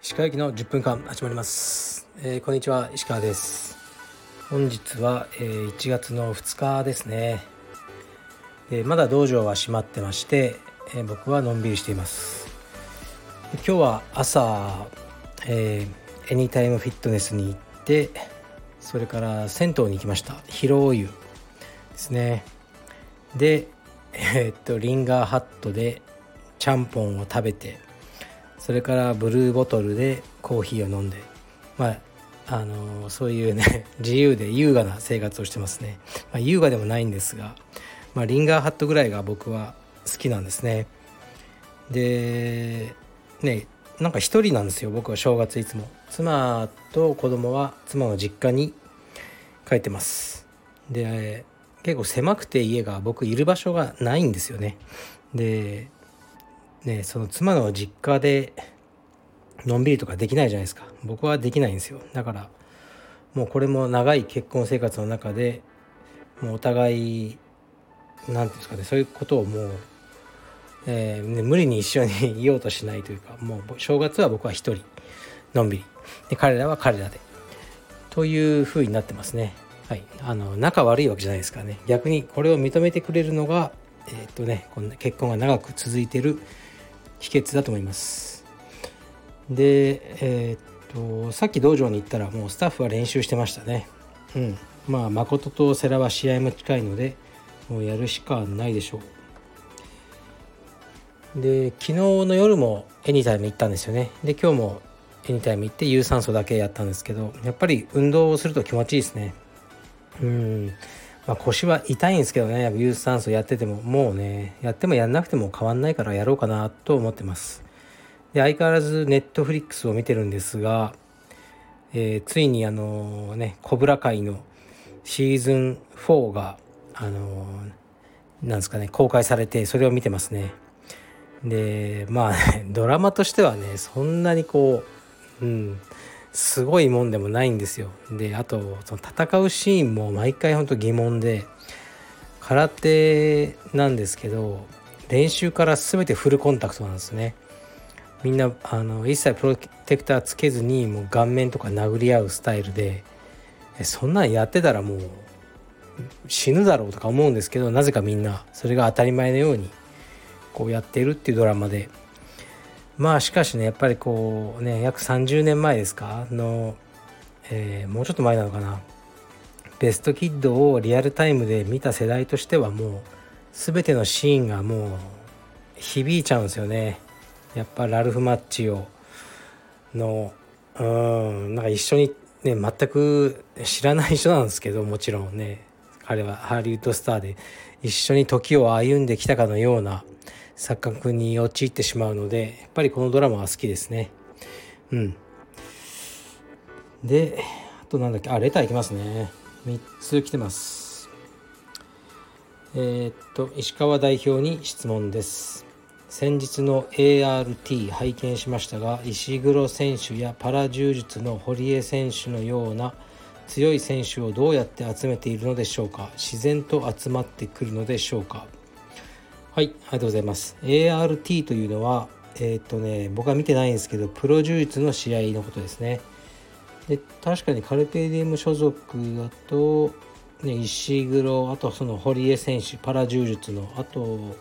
石川駅の10分間始まります、えー、こんにちは石川です。本日は、えー、1月の2日ですね。でまだ道場は閉まってまして、えー、僕はのんびりしています。今日は朝、えー、エニタイムフィットネスに行ってそれから銭湯に行きました。広尾湯ですね。でえー、っとリンガーハットでちゃんぽんを食べてそれからブルーボトルでコーヒーを飲んでまああの、そういうね 自由で優雅な生活をしてますね、まあ、優雅でもないんですが、まあ、リンガーハットぐらいが僕は好きなんですね。でねなんか一人なんですよ僕は正月いつも。妻と子供は妻の実家に帰ってます。で結構狭くて家が僕いる場所がないんですよね。でねその妻の実家でのんびりとかできないじゃないですか。僕はできないんですよ。だからもうこれも長い結婚生活の中でもうお互い何て言うんですかねそういうことをもう、えーね、無理に一緒にいようとしないというかもう正月は僕は一人のんびり。で彼らは彼らで。というふうになってますね。はい、あの仲悪いわけじゃないですからね。逆にこれを認めてくれるのが、えー、っとね、こんな結婚が長く続いてる秘訣だと思います。でえー、っとさっき道場に行ったらもうスタッフは練習してましたね。うん。まあ誠と世良は試合も近いのでもうやるしかないでしょう。で昨日の夜もエニタイム行ったんですよね。で今日もエニタイム行って有酸素だけやったんですけどやっぱり運動をすると気持ちいいですね。うん。まあ、腰は痛いんですけどね。有酸素やっててももうねやってもやんなくても変わんないからやろうかなと思ってます。で相変わらずネットフリックスを見てるんですが、えー、ついにあのねコブラ会のシーズン4があのなんですかね公開されてそれを見てますね。でまあ、ね、ドラマとしてはねそんなにこううん。すごいもんでもないんですよ。であとその戦うシーンも毎回ほんと疑問で空手なんですけど練習から全てフルコンタクトなんですね。みんなあの一切プロテクターつけずにもう顔面とか殴り合うスタイルでそんなんやってたらもう死ぬだろうとか思うんですけどなぜかみんなそれが当たり前のようにこうやってるっていうドラマでまあしかしねやっぱりこうね約30年前ですか？の、えー、もうちょっと前なのかな？ベストキッドをリアルタイムで見た世代としてはもう全てのシーンがもう響いちゃうんですよね。やっぱラルフ・マッチオのうんなんか一緒にね全く知らない人なんですけどもちろんね彼はハリウッドスターで一緒に時を歩んできたかのような錯覚に陥ってしまうのでやっぱりこのドラマは好きですね。うん。であとなんだっけ？あレターいきますね。3つ来てます。えー、っと石川代表に質問です。先日の ART 拝見しましたが石黒選手やパラ柔術の堀江選手のような強い選手をどうやって集めているのでしょうか？自然と集まってくるのでしょうか？はい、ありがとうございます。ART というのは、えっ、とね、僕は見てないんですけど、プロ柔術の試合のことですね。で、確かにカルペディウム所属だと、ね、石黒、あとその堀江選手、パラ柔術の、あと、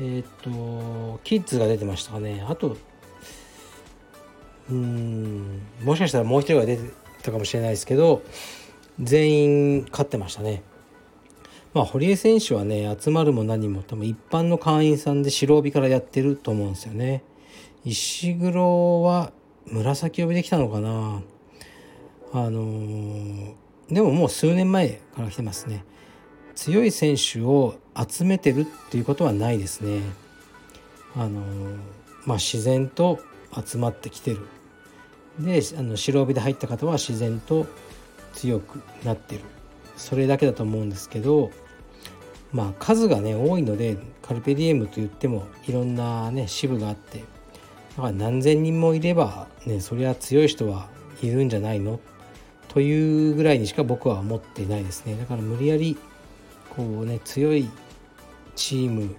えっ、と、キッズが出てましたかね。あと、うん、もしかしたらもう一人が出てたかもしれないですけど、全員勝ってましたね。まあ、堀江選手はね集まるも何も多分一般の会員さんで白帯からやってると思うんですよね。石黒は紫帯できたのかなあのー、でももう数年前から来てますね。強い選手を集めてるっていうことはないですね。あのー、まあ自然と集まってきてる。であの白帯で入った方は自然と強くなってるそれだけだと思うんですけどまあ数がね多いのでカルペディエムといってもいろんなね支部があってだから何千人もいればねそりゃ強い人はいるんじゃないの？というぐらいにしか僕は思ってないですね。だから無理やりこうね強いチーム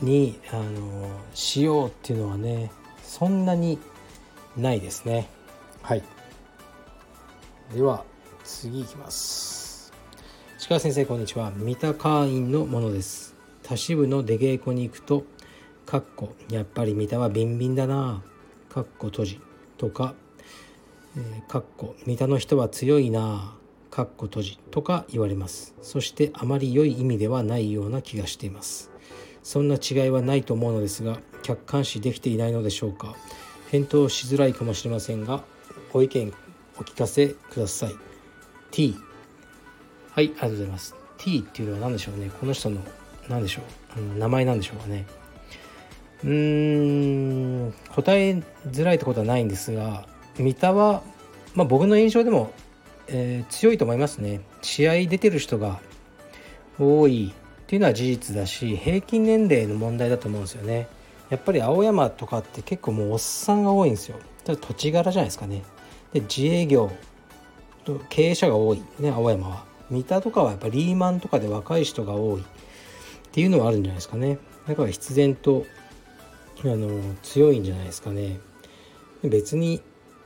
にあのしようっていうのはねそんなにないですね。はい。では次いきます。鹿先生こんにちは。三田会員のものです。他支部の出稽古に行くとかっこやっぱり三田はビンビンだな。かっこ閉じとか、えー、かっこ三田の人は強いな。かっこ閉じとか言われます。そしてあまり良い意味ではないような気がしています。そんな違いはないと思うのですが客観視できていないのでしょうか。返答しづらいかもしれませんがご意見お聞かせください。T はいありがとうございます。T っていうのは何でしょうね？この人の何でしょう、うん、名前なんでしょうかね？うーん答えづらいってことはないんですが三田は、まあ、僕の印象でもえー、強いと思いますね。試合出てる人が多いっていうのは事実だし平均年齢の問題だと思うんですよね。やっぱり青山とかって結構もうおっさんが多いんですよ。土地柄じゃないですかね。で自営業経営者が多いね青山は。三田とかはやっぱリーマンとかで若い人が多いっていうのはあるんじゃないですかね。だから必然とあの強いんじゃないですかね。別に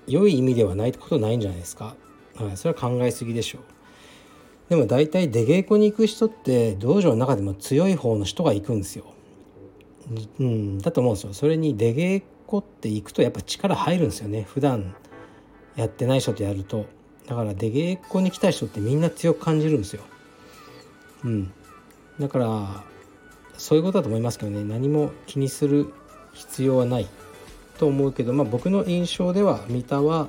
良い意味ではないってことないんじゃないですか。はい、それは考えすぎでしょう。でも大体出稽古に行く人って道場の中でも強い方の人が行くんですよ、うん、だと思うんですよ。それに出稽古って行くとやっぱ力入るんですよね。普段やってない人とやると。だから出稽古に来た人ってみんな強く感じるんですよ。うん。だからそういうことだと思いますけどね。何も気にする必要はない。と思うけどまあ僕の印象では三田は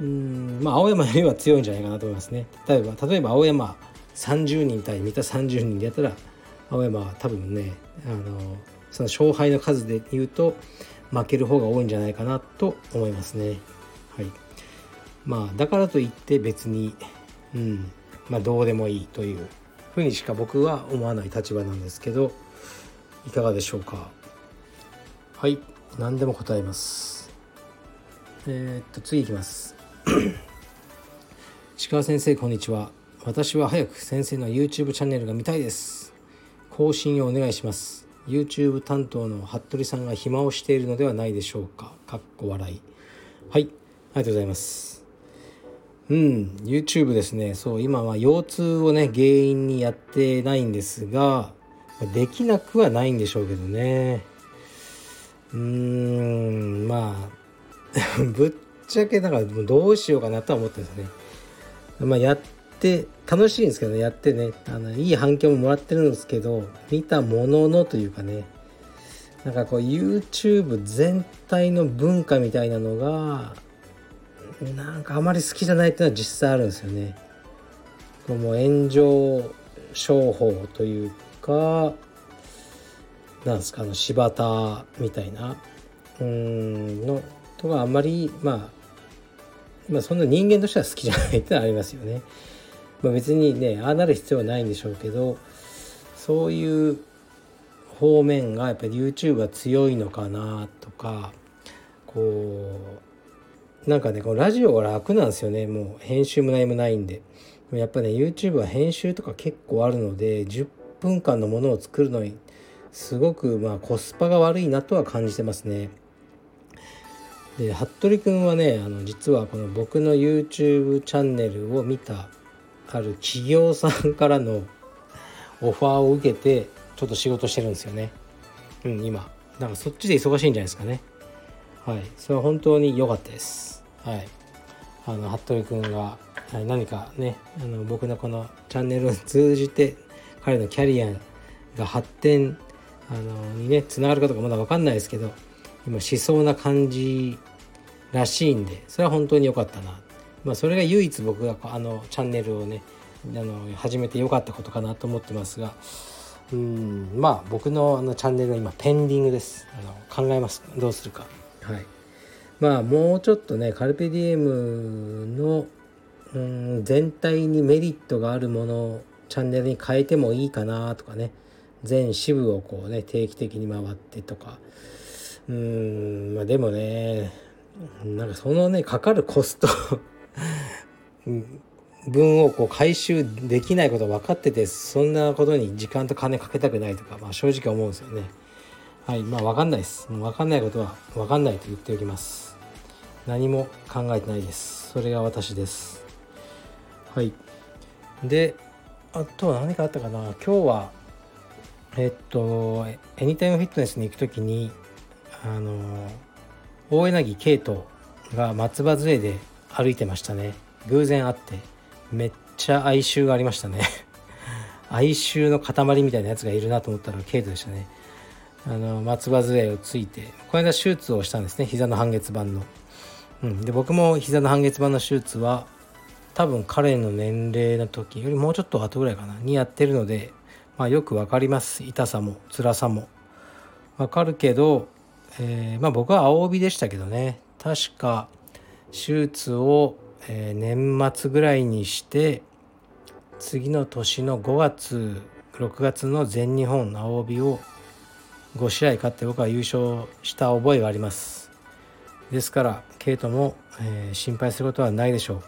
うんまあ青山よりは強いんじゃないかなと思いますね。例えば例えば青山30人対三田30人でやったら青山は多分ねあのその勝敗の数で言うと負ける方が多いんじゃないかなと思いますね。はい。まあだからといって別にうんまあどうでもいいというふうにしか僕は思わない立場なんですけどいかがでしょうか？はい何でも答えます。えー、っと次いきます。石川先生こんにちは。私は早く先生の YouTube チャンネルが見たいです。更新をお願いします。YouTube 担当の服部さんが暇をしているのではないでしょうか。かっこ笑い。はいありがとうございます。うん。YouTube ですね。そう今は腰痛をね原因にやってないんですができなくはないんでしょうけどね。うーん。まあ ぶっちゃけだからどうしようかなとは思ってるんですね。まあ、やって楽しいんですけどねやってね。あのいい反響ももらってるんですけど見たもののというかね。なんかこう YouTube 全体の文化みたいなのがなんかあまり好きじゃないっていうのは実際あるんですよね。もう炎上商法というかなんですかあの柴田みたいなうんのとかあんまりまあまあ、そんな人間としては好きじゃないってのはありますよね。まあ、別にねああなる必要はないんでしょうけどそういう方面がやっぱり YouTube は強いのかなとかこうなんかねこのラジオが楽なんですよね。もう編集も何もないんで。やっぱね YouTube は編集とか結構あるので10分間のものを作るのにすごくまあコスパが悪いなとは感じてますね。で服部君はねあの実はこの僕の YouTube チャンネルを見たある企業さんからのオファーを受けてちょっと仕事してるんですよね。うん今。だかそっちで忙しいんじゃないですかね。はい。それは本当に良かったです。はい。あの服部君が何かねあの僕のこのチャンネルを通じて彼のキャリアが発展あのにねつながるかどうかまだ分かんないですけど今しそうな感じらしいんでそれは本当に良かったな、まあ、それが唯一僕があのチャンネルをねあの始めて良かったことかなと思ってますがうんまあ僕のあのチャンネルは今ペンディングです。あの考えます。どうするか。はい。まあもうちょっとねカルペディエムのうん全体にメリットがあるものをチャンネルに変えてもいいかなとかね。全支部をこうね定期的に回ってとか。うんまあでもねなんかそのねかかるコスト 分をこう回収できないこと分かっててそんなことに時間と金かけたくないとか、まあ、正直思うんですよね。はいまあ分かんないです。分かんないことは分かんないと言っておきます。何も考えてないです。それが私です。はい。であとは何かあったかな。今日はえっとエニタイムフィットネスに行く時にあの大柳圭斗が松葉杖で歩いてましたね。偶然会ってめっちゃ哀愁がありましたね。哀愁の塊みたいなやつがいるなと思ったらケイトでしたね。あの松葉杖をついてこの間手術をしたんですね。膝の半月板の、うん、で僕も膝の半月板の手術は多分彼の年齢の時よりもうちょっと後ぐらいかな。にやってるので、まあ、よく分かります。痛さも辛さも。分かるけど、えー、まあ僕は青帯でしたけどね。確か手術をえ、年末ぐらいにして次の年の5月6月の全日本青帯を5試合勝って僕は優勝した覚えがあります。ですからケイトも、えー、心配することはないでしょう。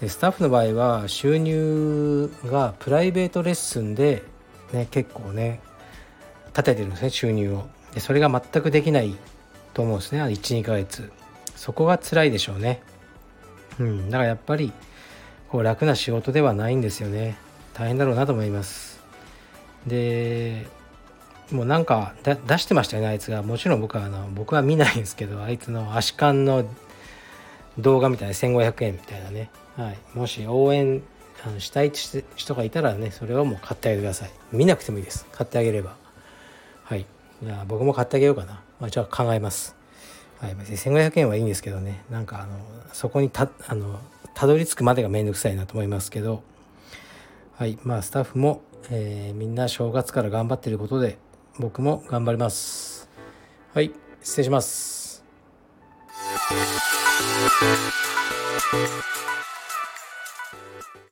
でスタッフの場合は収入がプライベートレッスンで、ね、結構ね立ててるんですね収入を。でそれが全くできないと思うんですね12ヶ月そこが辛いでしょうね。うん、だからやっぱりこう楽な仕事ではないんですよね。大変だろうなと思います。でもうなんか出してましたよねあいつが。もちろん僕はあの僕は見ないんですけどあいつの足換の動画みたいな1500円みたいなね、はい、もし応援あのしたい人がいたらねそれをもう買ってあげてください。見なくてもいいです。買ってあげれば。はい。じゃ僕も買ってあげようかな、まあ、じゃあ考えます。はい、別に1500円はいいんですけどね。なんかあのそこにたあのたどり着くまでがめんどくさいなと思いますけど。はい。まあスタッフも、えー、みんな正月から頑張ってることで僕も頑張ります。はい失礼します。